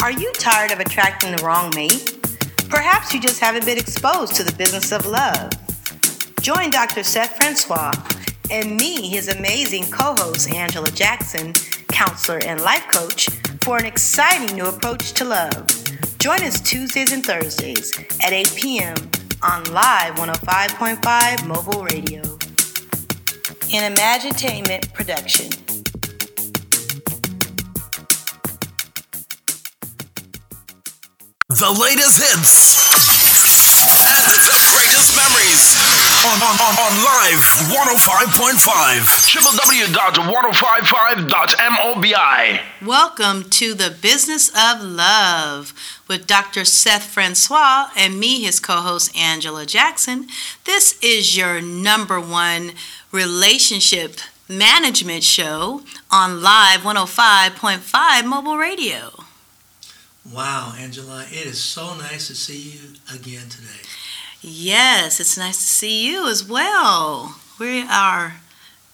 Are you tired of attracting the wrong mate? Perhaps you just haven't been exposed to the business of love. Join Dr. Seth Francois and me, his amazing co host, Angela Jackson, counselor and life coach, for an exciting new approach to love. Join us Tuesdays and Thursdays at 8 p.m. on Live 105.5 Mobile Radio. An Imagitainment production. The latest hits and the greatest memories on, on, on, on live 105.5 www.1055.mobi. Welcome to the Business of Love with Dr. Seth Francois and me, his co host Angela Jackson. This is your number one relationship management show on Live 105.5 Mobile Radio. Wow, Angela, it is so nice to see you again today. Yes, it's nice to see you as well. We are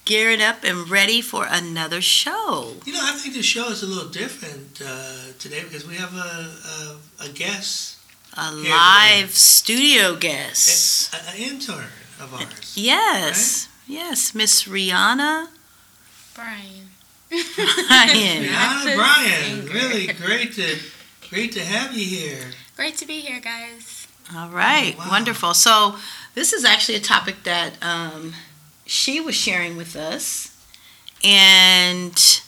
gearing up and ready for another show. You know, I think the show is a little different uh, today because we have a, a, a guest. A live today. studio guest. An intern of ours. Yes, right? yes, Miss Rihanna. Brian. Brian. Rihanna Brian. Really great to Great to have you here. Great to be here, guys. All right, oh, wow. wonderful. So, this is actually a topic that um, she was sharing with us, and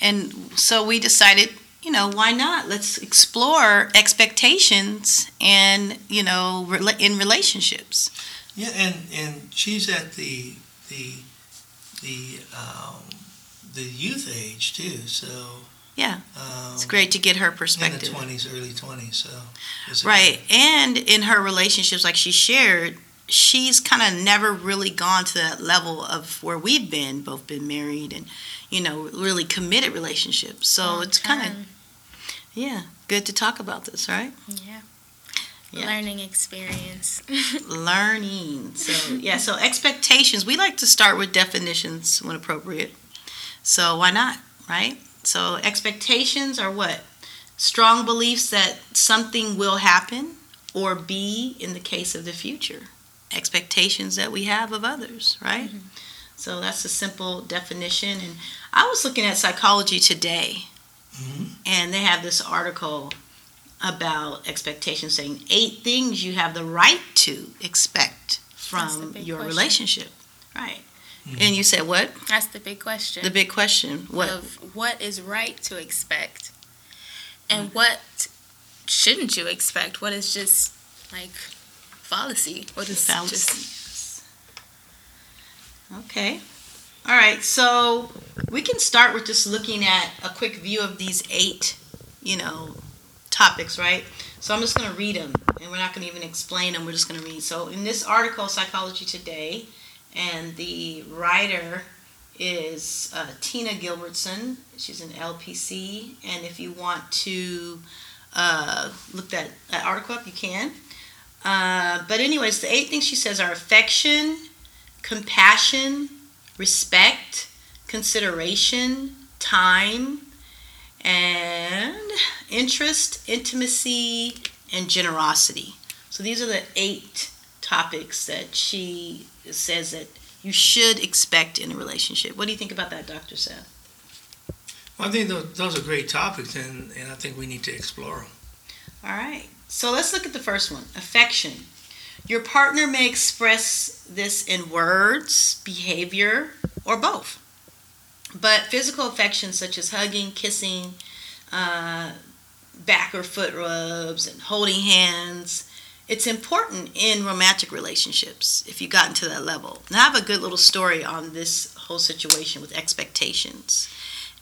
and so we decided, you know, why not? Let's explore expectations and you know in relationships. Yeah, and and she's at the the the um, the youth age too, so yeah, um, it's um, great to get her perspective. In the twenties, early twenties, so right. And in her relationships, like she shared, she's kind of never really gone to that level of where we've been, both been married and you know really committed relationships. So Long it's kind of yeah, good to talk about this, right? Yeah. Yeah. learning experience. learning. So, yeah, so expectations. We like to start with definitions when appropriate. So, why not, right? So expectations are what? Strong beliefs that something will happen or be in the case of the future. Expectations that we have of others, right? Mm-hmm. So that's a simple definition. And I was looking at Psychology Today, mm-hmm. and they have this article about expectations saying eight things you have the right to expect from your question. relationship. Right. Mm-hmm. And you said what? That's the big question. The big question. What? Of what is right to expect, and mm-hmm. what shouldn't you expect? What is just like fallacy? What is fallacy? Just... Okay. All right. So we can start with just looking at a quick view of these eight, you know, topics, right? So I'm just going to read them, and we're not going to even explain them. We're just going to read. So in this article, Psychology Today and the writer is uh, Tina Gilbertson. She's an LPC, and if you want to uh, look that, that article up, you can. Uh, but anyways, the eight things she says are affection, compassion, respect, consideration, time, and interest, intimacy, and generosity. So these are the eight topics that she says that you should expect in a relationship. What do you think about that, Dr. Seth? Well, I think those, those are great topics, and, and I think we need to explore them. All right. So let's look at the first one affection. Your partner may express this in words, behavior, or both. But physical affection, such as hugging, kissing, uh, back or foot rubs, and holding hands, it's important in romantic relationships if you've gotten to that level. And I have a good little story on this whole situation with expectations.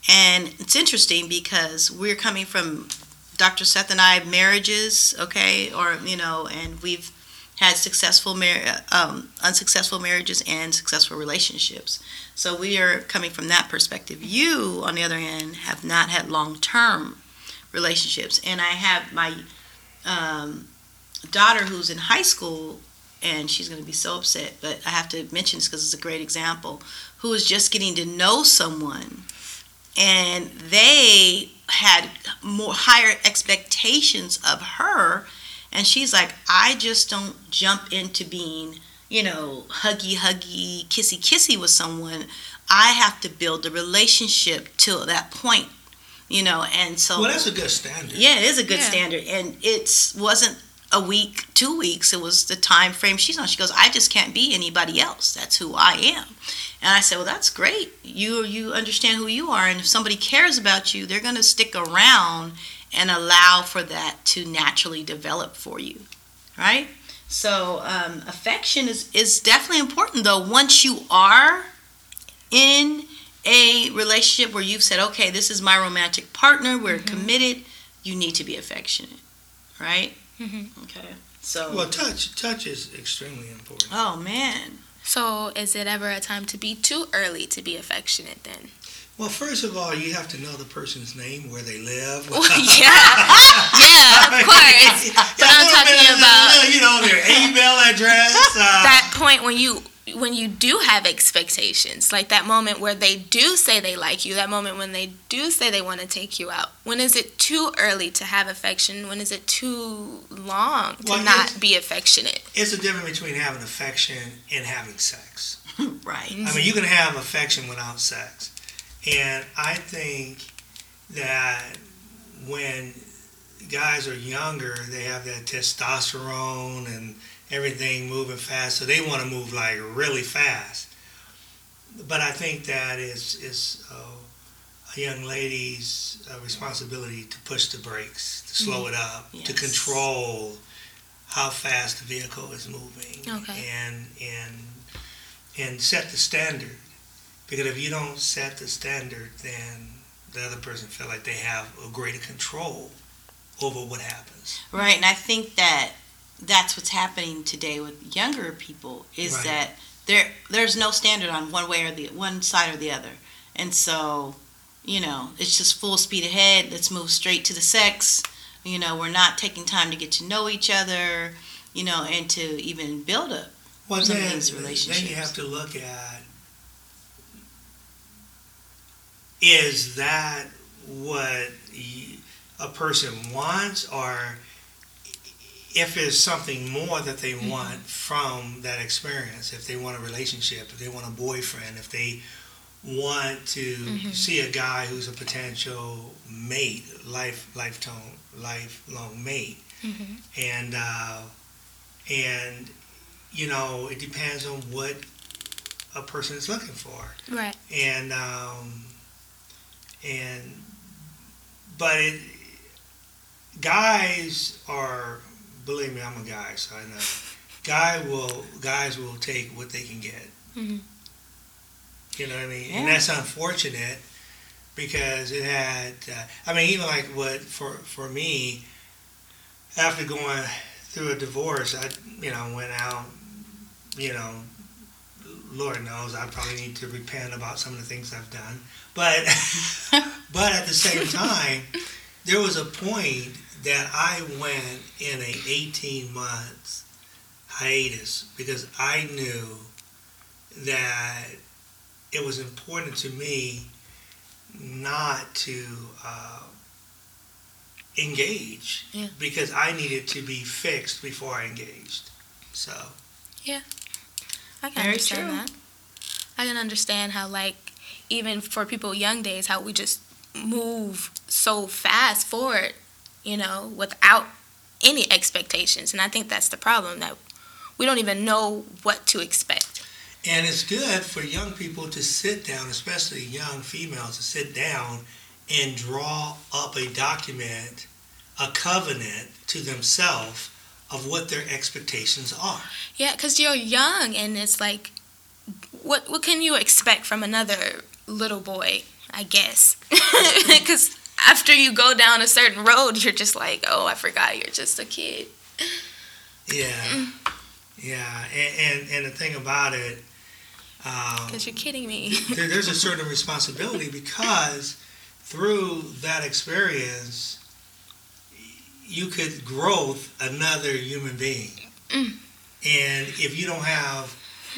And it's interesting because we're coming from Dr. Seth and I marriages, okay, or you know, and we've had successful mar- um, unsuccessful marriages and successful relationships. So we are coming from that perspective. You, on the other hand, have not had long-term relationships, and I have my um, daughter who's in high school and she's going to be so upset but i have to mention this because it's a great example who is just getting to know someone and they had more higher expectations of her and she's like i just don't jump into being you know huggy huggy kissy kissy with someone i have to build a relationship till that point you know and so Well, that's a good standard. yeah it is a good Yeah. standard and it wasn't a week two weeks it was the time frame she's on. She goes i just can't be anybody else. That's who i am. And i said well that's great. You you understand who you are and if somebody cares about you they're going to stick around and allow for that to naturally develop for you. Right? So um, affection is, is definitely important though. Once you are in a relationship where you've said okay this is my romantic partner. We're committed you need to be affectionate. Right Mhm. okay so Well, touch touch is extremely important. oh man So, is it ever a time to be too early to be affectionate then? Well, first of all, you have to know the person's name, where they live. Well, yeah, yeah, of course. But I'm talking about you know their email address. Uh, that point when you when you do have expectations, like that moment where they do say they like you, that moment when they do say they want to take you out. When is it too early to have affection? When is it too long to Well, not be affectionate? it's a difference between having affection and having sex. right I mean, you can have affection without sex. And I think that when guys are younger, they have that testosterone and everything moving fast, so they want to move like really fast. But I think that is is uh, a young lady's uh, responsibility to push the brakes, to slow it up, to control how fast the vehicle is moving, Okay. and and and set the standard. Because if you don't set the standard, then the other person feel like they have a greater control over what happens. right and i think that that's what's happening today with younger people is Right. that there there's no standard on one way or the one side or the other. And so you know it's just full speed ahead. Let's move straight to the sex. You know we're not taking time to get to know each other you know and to even build up Well, Some of then, these then you have to look at is that what a person wants, or if there's something more that they want from that experience, if they want a relationship, if they want a boyfriend, if they want to see a guy who's a potential mate, life lifetime lifelong mate, Mhm. and uh, and you know it depends on what a person is looking for, Right. and um, and but it guys are believe me, I'm a guy, so I know guy will guys will take what they can get. Mhm. You know what I mean? Yeah. And that's unfortunate because it had. Uh, I mean, even like what for for me, after going through a divorce, I you know went out. You know, Lord knows I probably need to repent about some of the things I've done, but but at the same time, there was a point that I went in a 18 months hiatus because I knew that it was important to me not to uh, engage Yeah. because I needed to be fixed before I engaged. So yeah, I can Very understand true. that. I can understand how, like, even for people young days, how we just move so fast forward, you know, without any expectations. And I think that's the problem that we don't even know what to expect. And it's good for young people to sit down, especially young females, to sit down and draw up a document, a covenant to themselves of what their expectations are. Yeah, because you're young, and it's like, what what can you expect from another little boy? I guess, because after you go down a certain road, you're just like, oh, I forgot you're just a kid. Yeah, yeah. And, and, and the thing about it, um, Because you're kidding me. there, there's a certain responsibility because through that experience, you could grow another human being. Mm. And if you don't have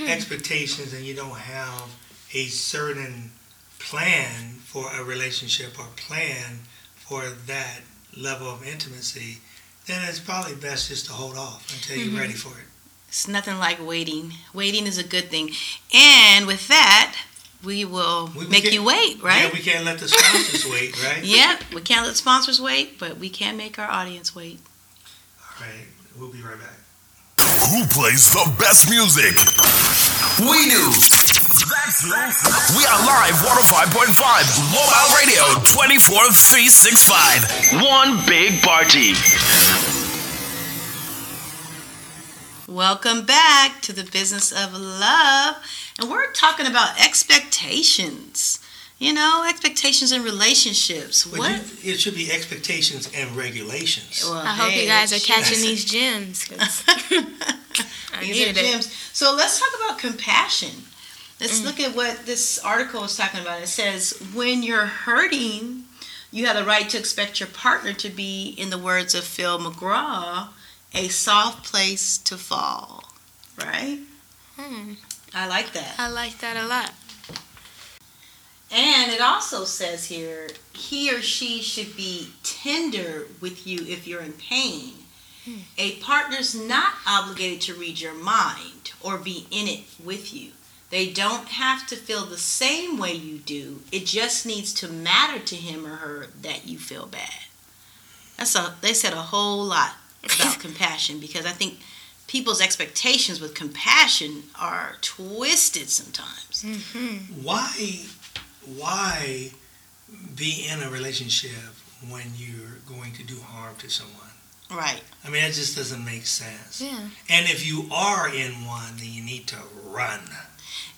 expectations and you don't have a certain plan for a relationship or plan for that level of intimacy, then it's probably best just to hold off until you're Mm-hmm. Mhm. ready for it. It's nothing like waiting. Waiting is a good thing. And with that, we will We- we make you wait, right? Yeah, we can't let the sponsors wait, right? Yep, we can't let sponsors wait, but we can make our audience wait. All right, we'll be right back. Who plays the best music? We do. That's We are live 105.5 Mobile Radio 24 365. One big party. Welcome back to the business of love. And we're talking about expectations. You know, expectations in relationships. But What? you, it should be expectations and regulations. Well, I hope you guys are it's- catching these gems. 'cause I These are gems. So let's talk about compassion. Let's Mm. look at what this article is talking about. It says, when you're hurting, you have the right to expect your partner to be, in the words of Phil McGraw, a soft place to fall. Right? Hmm, I like that. I like that a lot. And it also says here, he or she should be tender with you if you're in pain. A partner's not obligated to read your mind or be in it with you. They don't have to feel the same way you do. It just needs to matter to him or her that you feel bad. That's a they said a whole lot about compassion because I think people's expectations with compassion are twisted sometimes. hmm Why, why be in a relationship when you're going to do harm to someone? Right. I mean, that just doesn't make sense. Yeah. And if you are in one, then you need to run.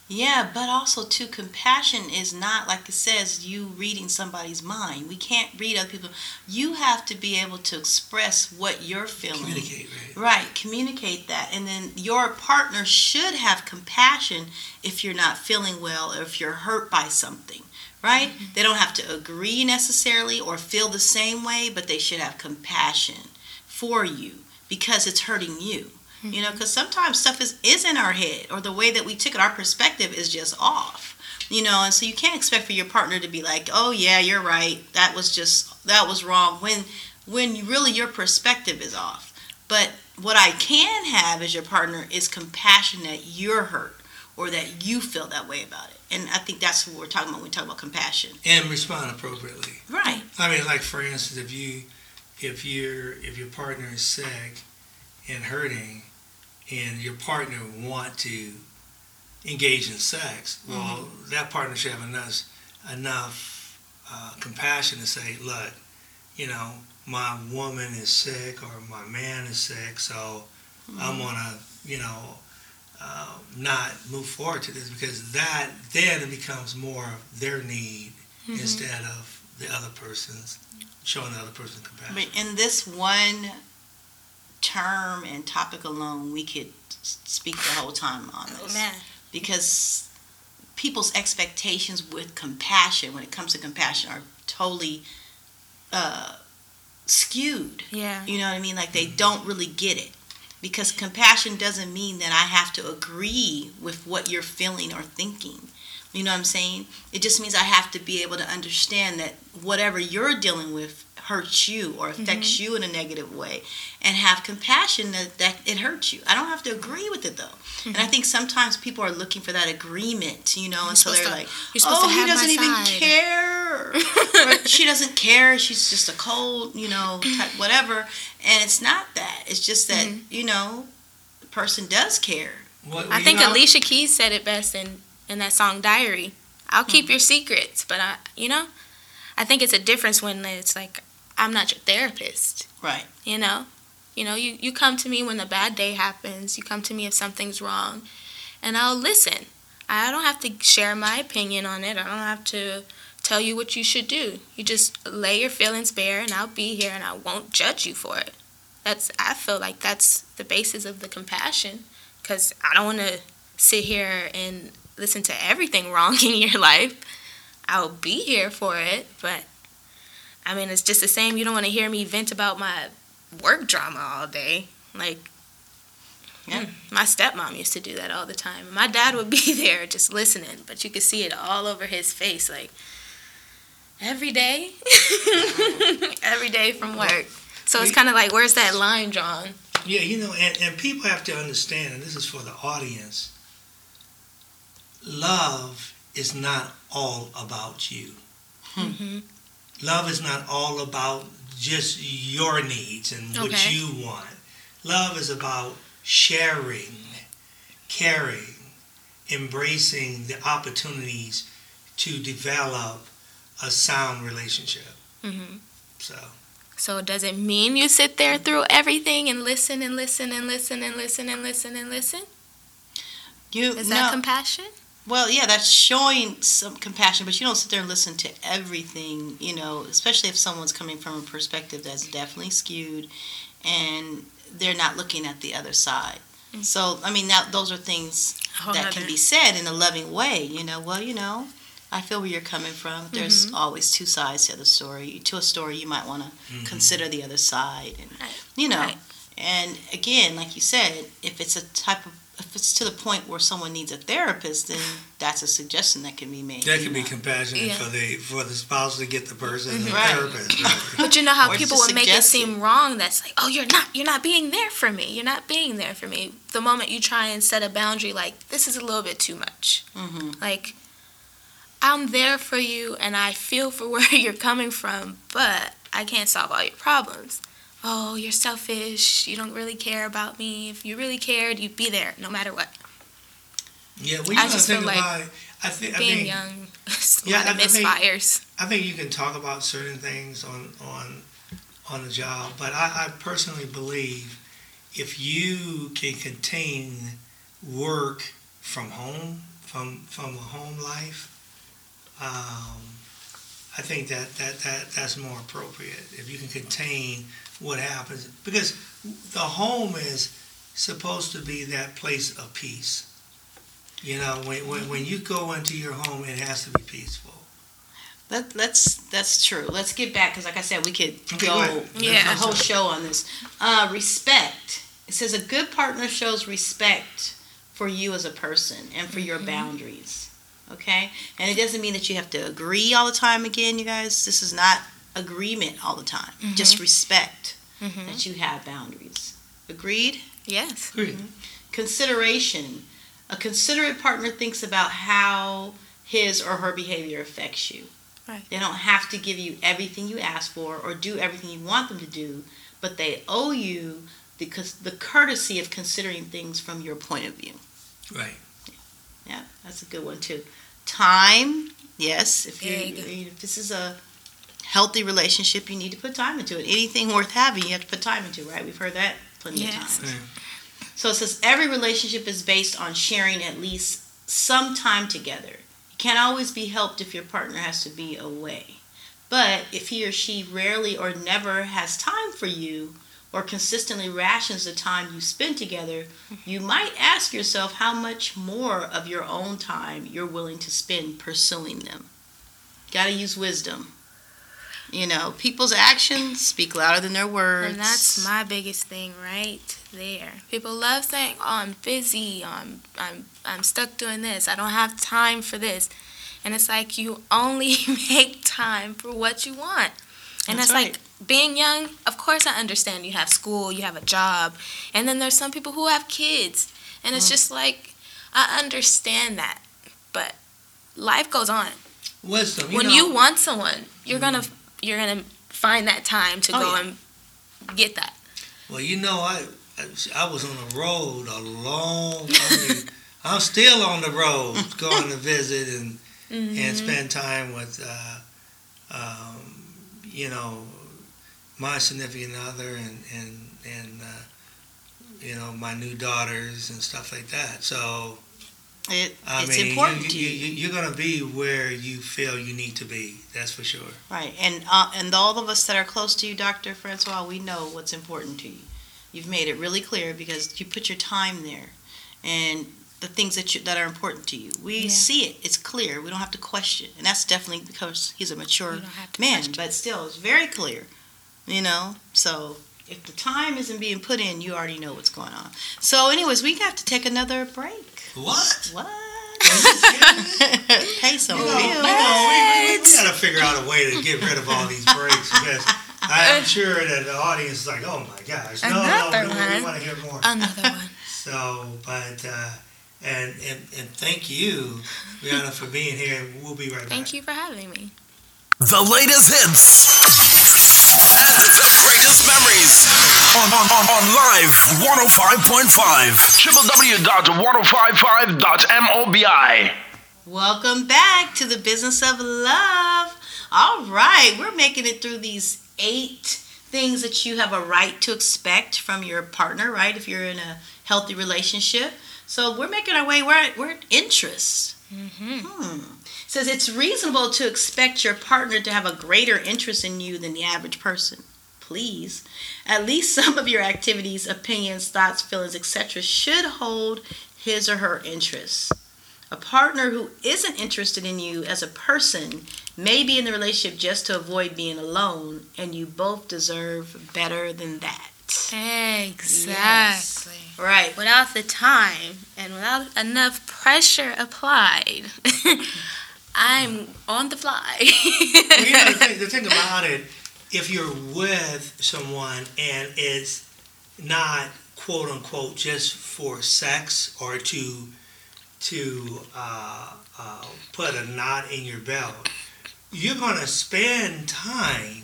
Yeah, but also too, compassion is not like it says you reading somebody's mind. We can't read other people. You have to be able to express what you're feeling. Communicate, right? Right, communicate that. And then your partner should have compassion if you're not feeling well or if you're hurt by something, right? Mm-hmm. They don't have to agree necessarily or feel the same way, but they should have compassion for you because it's hurting you. You know, because sometimes stuff is, is in our head or the way that we took it, our perspective is just off. You know, and so you can't expect for your partner to be like, "Oh yeah, you're right. That was just that was wrong." When when you, really your perspective is off. But what I can have as your partner is compassion that you're hurt or that you feel that way about it. And I think that's what we're talking about when we talk about compassion. And respond appropriately. Right. I mean, like for instance, if you, if your if your partner is sick and hurting, and your partner want to engage in sex, well, that partner should have enough enough uh, compassion to say, look, you know, my woman is sick or my man is sick, so I'm gonna, you know, uh, not move forward to this because that then it becomes more of their need Mhm. instead of the other person's showing the other person compassion. But in this one term and topic alone, we could speak the whole time on this. because people's expectations with compassion when it comes to compassion are totally uh, skewed. Yeah. you know what i mean? Like they don't really get it. Because compassion doesn't mean that i have to agree with what you're feeling or thinking. You know what i'm saying? It just means i have to be able to understand that whatever you're dealing with hurts you or mm-hmm. affects you in a negative way and have compassion that, that it hurts you. I don't have to agree with it though. And i mm-hmm. think sometimes people are looking for that agreement you know and so they're to- like You're supposed oh to he doesn't my even side. care. Or she doesn't care she's just a cold you know type whatever. And it's not that. It's just that Mm-hmm. you know the person does care. What- I think know, Alicia Keys said it best in, in that song Diary. I'll keep hmm. your secrets, but I, you know, I think it's a difference when it's like I'm not your therapist. right You know, you know, you you come to me when a bad day happens. You come to me if something's wrong, and I'll listen. I don't have to share my opinion on it. I don't have to tell you what you should do. You just lay your feelings bare, and I'll be here, and I won't judge you for it. That's I feel like that's the basis of the compassion, because I don't want to sit here and listen to everything wrong in your life. I'll be here for it, but I mean, it's just the same. You don't want to hear me vent about my work drama all day. Like, Yeah. mm, my stepmom used to do that all the time. My dad would be there just listening, but you could see it all over his face. Like, Every day. Every day from work. So it's kind of like, where's that line drawn? Yeah, you know, and, and people have to understand, and this is for the audience love is not all about you. hmm Love is not all about just your needs and what Okay. you want. Love is about sharing, caring, embracing the opportunities to develop a sound relationship. hmm So, So does it mean you sit there through everything and listen and listen and listen and listen and listen and listen? You Is no. that compassion? Well, yeah, that's showing some compassion, but you don't sit there and listen to everything, you know, especially if someone's coming from a perspective that's definitely skewed and they're not looking at the other side. Mm. So, I mean, that, those are things A whole that can be said in a loving way, you know, well, you know, I feel where you're coming from. There's Mhm. always two sides to the story. To a story, you might want to mhm. consider the other side, and Right. you know. Right. And again, like you said, if it's a type of if it's to the point where someone needs a therapist, then that's a suggestion that can be made. that you can be compassionate Yeah. for the for the spouse to get the person a Right. therapist. Right. But you know how Or people just would make it seem wrong. That's like, oh, you're not, you're not being there for me. You're not being there for me. The moment you try and set a boundary, like this is a little bit too much. Mhm. Like, I'm there for you, and I feel for where you're coming from, but I can't solve all your problems. Oh, you're selfish. You don't really care about me. If you really cared, you'd be there no matter what. Yeah, well, you I just think feel like about it. I think I Being young, Yeah, lot of I- I think- misfires. I think you can talk about certain things on on on the job, but I, I personally believe if you can contain work from home, from from a home life, um, I think that, that, that that's more appropriate. If you can contain what happens, because the home is supposed to be that place of peace. You know, when, when, when you go into your home, it has to be peaceful. That, that's that's true. Let's get back because, like I said, we could Okay, go go. Yeah. a whole show on this. Uh, respect. It says a good partner shows respect for you as a person and for your boundaries. Okay, and it doesn't mean that you have to agree all the time. Again, you guys, this is not agreement all the time. Just respect hmm that you have boundaries. Agreed. Yes. Agreed. Consideration. A considerate partner thinks about how his or her behavior affects you. Right. They don't have to give you everything you ask for or do everything you want them to do, but they owe you because the courtesy of considering things from your point of view. Right. Yeah, that's a good one too. Time, yes. If you you if this is a healthy relationship, you need to put time into it. Anything worth having, you have to put time into, right? We've heard that plenty Yes. of times. So it says every relationship is based on sharing at least some time together. It can't always be helped if your partner has to be away. But if he or she rarely or never has time for you or consistently rations the time you spend together, you might ask yourself how much more of your own time you're willing to spend pursuing them. Got to use wisdom. You know, people's actions speak louder than their words. And that's my biggest thing right there. People love saying, "Oh, I'm busy. I'm I'm I'm stuck doing this. I don't have time for this." And it's like you only make time for what you want. And That's that's, right. like being young, of course I understand you have school, you have a job, and then there's some people who have kids. And it's Mm. just like I understand that. But life goes on. Wisdom. You when know, you want someone, you're gonna you're gonna find that time to Oh, go yeah. and get that. Well, you know, I I was on the road a long. I mean, I'm still on the road, going to visit and Mm-hmm. and spend time with, uh, um, you know, my significant other and and and uh, you know my new daughters and stuff like that. So it, I it's mean, important you, to you, you. you, you're gonna be where you feel you need to be. That's for sure. Right, and uh, and all of us that are close to you, Doctor Francois, we know what's important to you. You've made it really clear because you put your time there, and the things that you, that are important to you. We Yeah. see it; it's clear. We don't have to question, and that's definitely because he's a mature You don't have to man. question. But still, it's very clear. You know, so if the time isn't being put in, you already know what's going on. So, anyways, we got to take another break. What? What? Are you? Pay some You bills. you know, we, we, we, got to figure out a way to get rid of all these breaks because I'm sure that the audience is like, oh my gosh, no, no, Another no, we one. want to hear more. Another one. So, but uh, and, and and thank you, Brianna, for being here. We'll be right back. Thank you for having me. The latest hits and the greatest memories on, on, on, on live 105.5 www.1055.mobi. Welcome back to the business of love. All right, we're making it through these eight things that you have a right to expect from your partner, right? If you're in a healthy relationship. So we're making our way. We're at, we're at interest. Mm-hmm. Hmm. It says it's reasonable to expect your partner to have a greater interest in you than the average person. Please, at least some of your activities, opinions, thoughts, feelings, etc., should hold his or her interests. A partner who isn't interested in you as a person may be in the relationship just to avoid being alone, and you both deserve better than that. Exactly. Right. Without the time and without enough pressure applied, I'm on the fly. Well, you know, the, thing, the thing about it, if you're with someone and it's not quote unquote just for sex or to to uh, uh, put a knot in your belt, you're going to spend time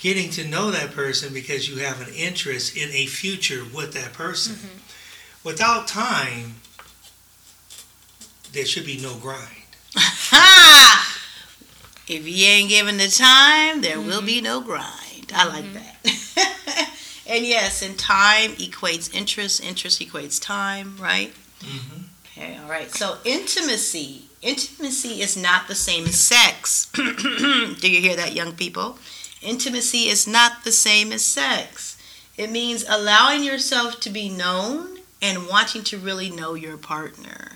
getting to know that person because you have an interest in a future with that person. Without time, there should be no grind. If you ain't given the time, there will be no grind. I like that. and yes, and time equates interest, interest equates time, right? Mm-hmm. Okay, all right. So intimacy. Intimacy is not the same as sex. Do you hear that, young people? Intimacy is not the same as sex. It means allowing yourself to be known and wanting to really know your partner.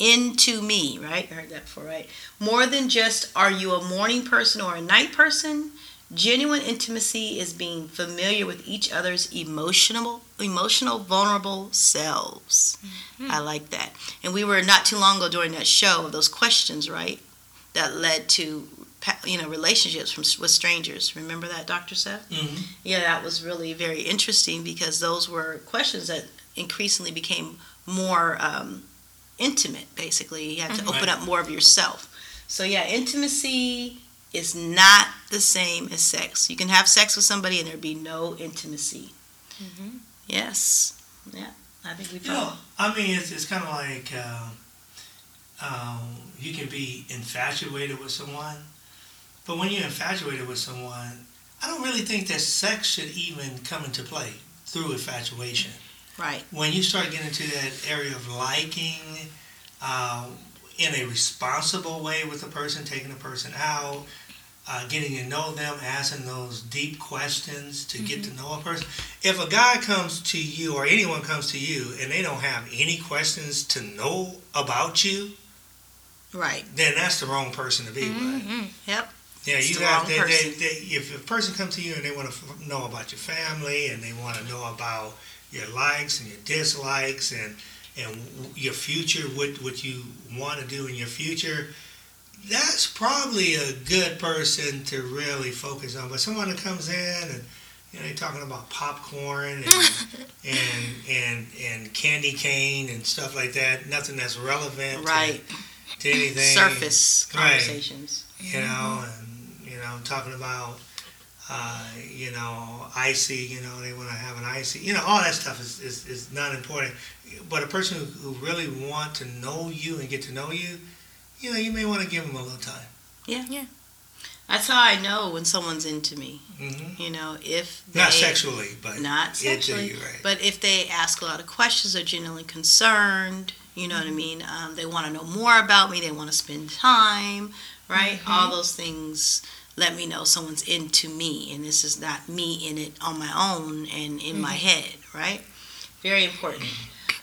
Into me, right? I heard that before, right? More than just are you a morning person or a night person? Genuine intimacy is being familiar with each other's emotional, emotional, vulnerable selves. I like that. And we were not too long ago during that show of those questions, right? That led to you know relationships from with strangers. Remember that, Dr. Seth? Mm-hmm. Yeah, that was really very interesting because those were questions that increasingly became more um, intimate. Basically, you had to open up more of yourself. So yeah, intimacy is not the same as sex. You can have sex with somebody and there be no intimacy. Mhm. Yes. Yeah. I think we You know. I mean, it's, it's kind of like um, um, you can be infatuated with someone, but when you're infatuated with someone, I don't really think that sex should even come into play through infatuation. Right. When you start getting to that area of liking uh, in a responsible way with the person, taking the person out, uh, getting to know them, asking those deep questions to get to know a person. If a guy comes to you or anyone comes to you and they don't have any questions to know about you, Right. then that's the wrong person to be with. Mhm. Yep. Yeah, It's you have they, they, they, if a person comes to you and they want to f- know about your family and they want to know about your likes and your dislikes and and your future, what what you want to do in your future, that's probably a good person to really focus on. But someone that comes in and you know they're talking about popcorn and and and and candy cane and stuff like that, nothing that's relevant to- Right. to, anything Surface Right. conversations. you know, mm-hmm. and you know, talking about, uh, you know, icy, you know, they want to have an icy, you know, all that stuff is, is, is not important. But a person who, who really want to know you and get to know you, you know, you may want to give them a little time. Yeah. Yeah. That's how I know when someone's into me. hmm You know, if they, Not sexually, but not into sexually, you, right? but if they ask a lot of questions, are genuinely concerned. You know what I mean? Um, they want to know more about me. They want to spend time, right? All those things let me know someone's into me, and this is not me in it on my own and in my mm-hmm. head, right? Very important.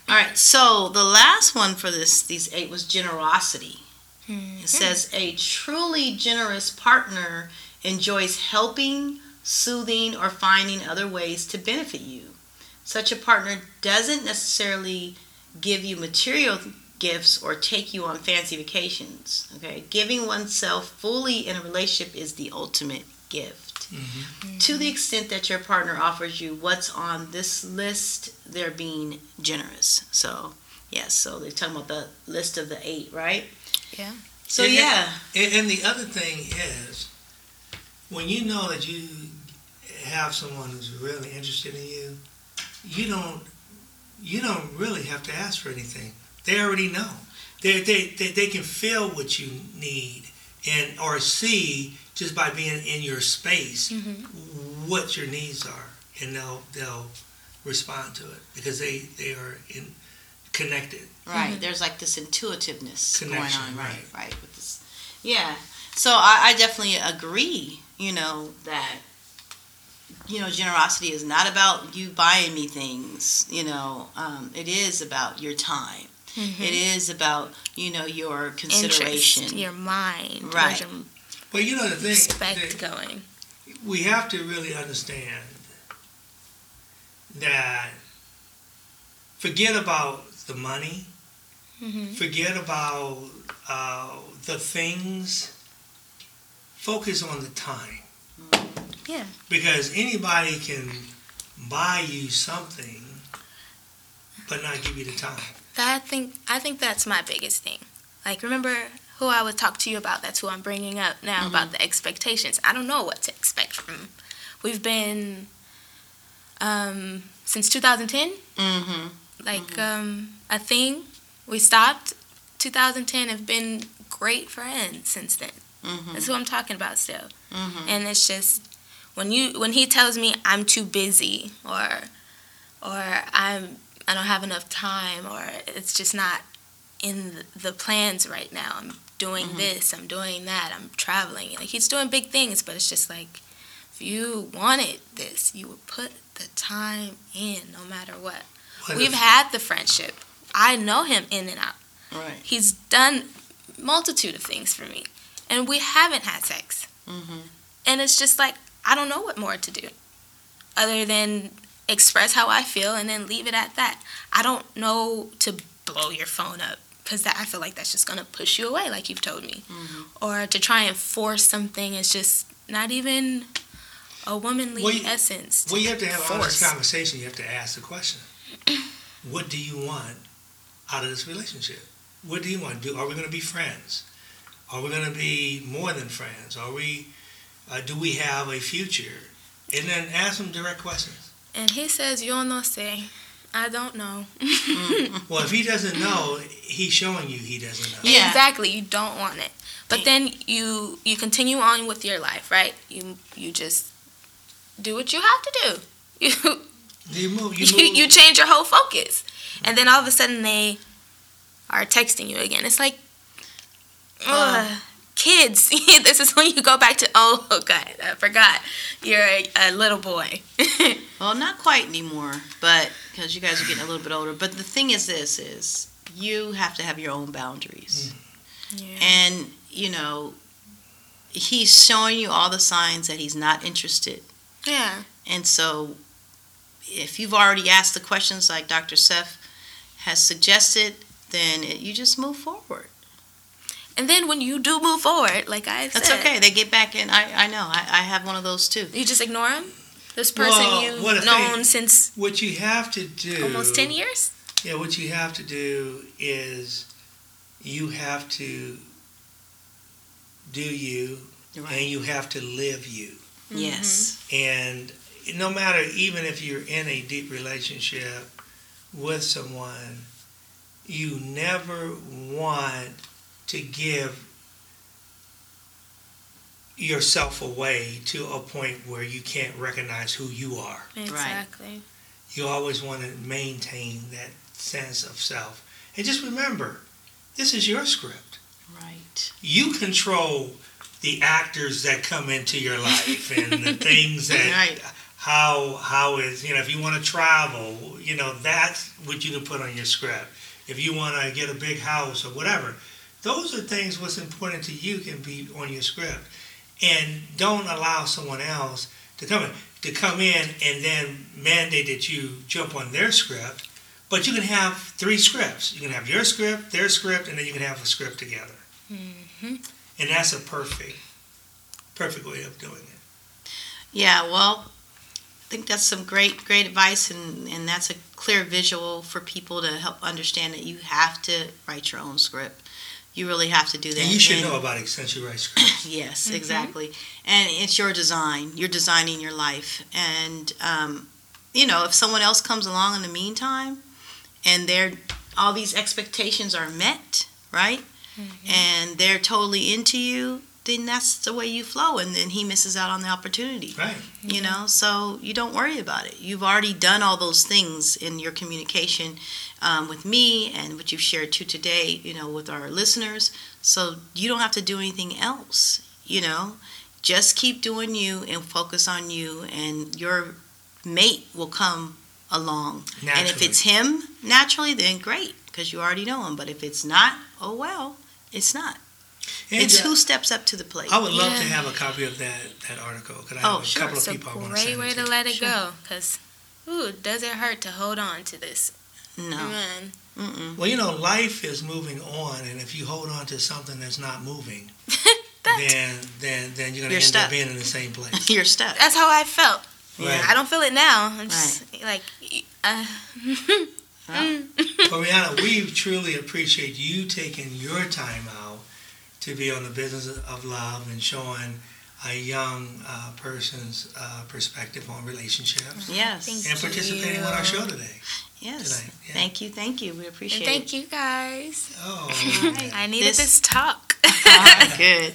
All right. So the last one for this these eight was generosity. It mm-hmm. says a truly generous partner enjoys helping, soothing, or finding other ways to benefit you. Such a partner doesn't necessarily give you material gifts or take you on fancy vacations. Okay, giving oneself fully in a relationship is the ultimate gift. Mhm. To the extent that your partner offers you what's on this list, they're being generous. So, yes, so they're talking about the list of the eight, right? Yeah. So, Yeah, yeah. And, and the other thing is, when you know that you have someone who's really interested in you, you don't you don't really have to ask for anything. They already know. They they they, they can feel what you need and or see just by being in your space Mm-hmm. what your needs are, and they'll they'll respond to it because they they are in connected. Right. There's like this intuitiveness Connection, going on, right? right. Right. With this, yeah. So I, I definitely agree. You know that you know generosity is not about you buying me things. You know, um, it is about your time. Mm-hmm. It is about you know your Interest, consideration. your mind, Right. where's your But you know the thing, respect the- going. we have to really understand that forget about the money, hmm forget about uh, the things, focus on the time. Yeah. Because anybody can buy you something, but not give you the time. That I think I think that's my biggest thing. Like remember who I would talk to you about. That's who I'm bringing up now about the expectations. I don't know what to expect from. We've been um, since 2010. Mm-hmm. Like um, a thing. We stopped 2010. Have been great friends since then. Mm-hmm. That's who I'm talking about still. Mm-hmm. And it's just when you when he tells me I'm too busy or or I'm I don't have enough time or it's just not in the- plans right now. I'm doing Mhm. this, I'm doing that, I'm traveling. Like he's doing big things, but it's just like if you wanted this, you would put the time in no matter what. But We've had the friendship. I know him in and out. Right. He's done multitude of things for me. And we haven't had sex. Mm-hmm. And it's just like, I don't know what more to do other than express how I feel and then leave it at that. I don't know to blow your phone up because I feel like that's just going to push you away, like you've told me. Mhm. Or to try and force something is just not even a womanly Well, you- essence. Well, you have to have all this conversation. You have to ask the question: What do you want out of this relationship? What do you want? Do are we going to be friends? Are we going to be more than friends? Are we? Uh, do we have a future? And then ask them direct questions. And he says, Yo no sé. I don't know. Mm-hmm. Well, if he doesn't know, he's showing you he doesn't know. Yeah. Exactly. You don't want it. But then you you continue on with your life, right? You you just do what you have to do. You You move. You you, move. you change your whole focus. And then all of a sudden they are texting you again. It's like ugh, kids. this is when you go back to oh god, I forgot. You're a, a little boy. Well, not quite anymore, but because you guys are getting a little bit older. But the thing is, this is you have to have your own boundaries, yeah. and you know he's showing you all the signs that he's not interested. yeah. And so, if you've already asked the questions like Dr. Seth has suggested, then it, you just move forward. And then when you do move forward, like I said, That's okay. They get back in. I, I know. I, I have one of those too. You just ignore him. This person Well, you've known they- since what you have to do. almost ten years. Yeah, what you have to do is you have to do you right. and you have to live you. Mm-hmm. Yes. And no matter, even if you're in a deep relationship with someone, you never want to give yourself away to a point where you can't recognize who you are. Exactly. You always want to maintain that sense of self. And just remember, this is your script. Right. You control the actors that come into your life and the things that Right. how how is you know if you want to travel you know that's what you can put on your script if you want to get a big house or whatever those are things what's important to you can be on your script and don't allow someone else to come in to come in and then mandate that you jump on their script But you can have three scripts. You can have your script, their script, and then you can have a script together. hmm And that's a perfect, perfect way of doing it. Yeah, well, I think that's some great, great advice, and, and that's a clear visual for people to help understand that you have to write your own script. You really have to do that. And you should And- know about it since you write scripts. Yes, Mhm. exactly. And it's your design. You're designing your life. And, um, you know, if someone else comes along in the meantime and they're, all these expectations are met, right? Mm-hmm. And they're totally into you, then that's the way you flow. And then he misses out on the opportunity, Right. you know? So you don't worry about it. You've already done all those things in your communication um, with me and what you've shared too today, you know, with our listeners. So you don't have to do anything else, you know? Just keep doing you and focus on you, and your mate will come along. And if it's him naturally, then great, because you already know him. But if it's not, oh well, it's not. And, it's uh, who steps up to the plate. I would love to have a copy of that, that article because I Oh, have a sure. couple It's of a people I want to great send way it to to. let it Sure. go, because ooh, does it hurt to hold on to this? No. Man, Mm-mm. Well, you know, life is moving on, and if you hold on to something that's not moving, that, then then then you're going You're to end stuck. up being in the same place. You're stuck. that's how I felt. Right. I don't feel it now. I'm just like, uh, But Rihanna, we truly appreciate you taking your time out to be on the business of love and showing a young uh, person's uh, perspective on relationships Yes. Thank and participating with our show today. Yes. Tonight, yeah. Thank you. Thank you. We and appreciate thank it. Thank you guys. Oh, Right. I needed This- this, talk. Ah, good.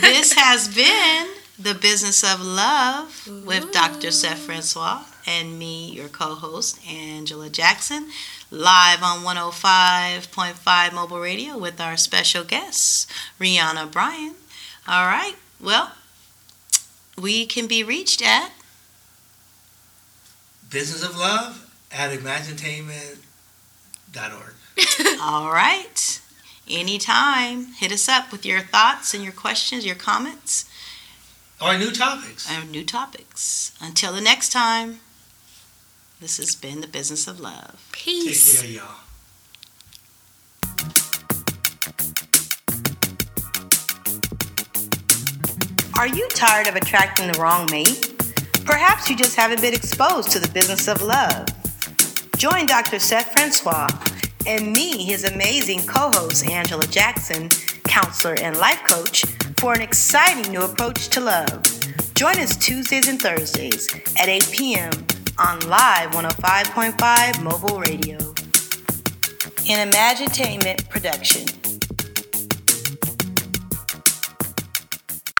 This has been the business of love with Dr. Seth Francois and me, your co-host Angela Jackson, live on 105.5 mobile radio with our special guest Rihanna Bryan. All right. Well, we can be reached at business of love at imaginetainment.org. all right. Anytime, hit us up with your thoughts and your questions, your comments. Or new topics. our new topics. Until the next time, this has been the business of love. Take Peace. care, y'all. Are you tired of attracting the wrong mate? Perhaps you just haven't been exposed to the business of love. Join Dr. Seth Francois and me, his amazing co host Angela Jackson, counselor and life coach, for an exciting new approach to love. Join us Tuesdays and Thursdays at 8 p.m. on Live 105.5 Mobile Radio. An Imagitainment production.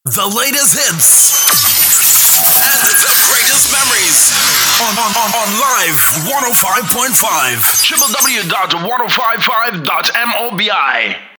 The latest hits and the greatest memories on, on, on, on live 105.5 www.1055.mobi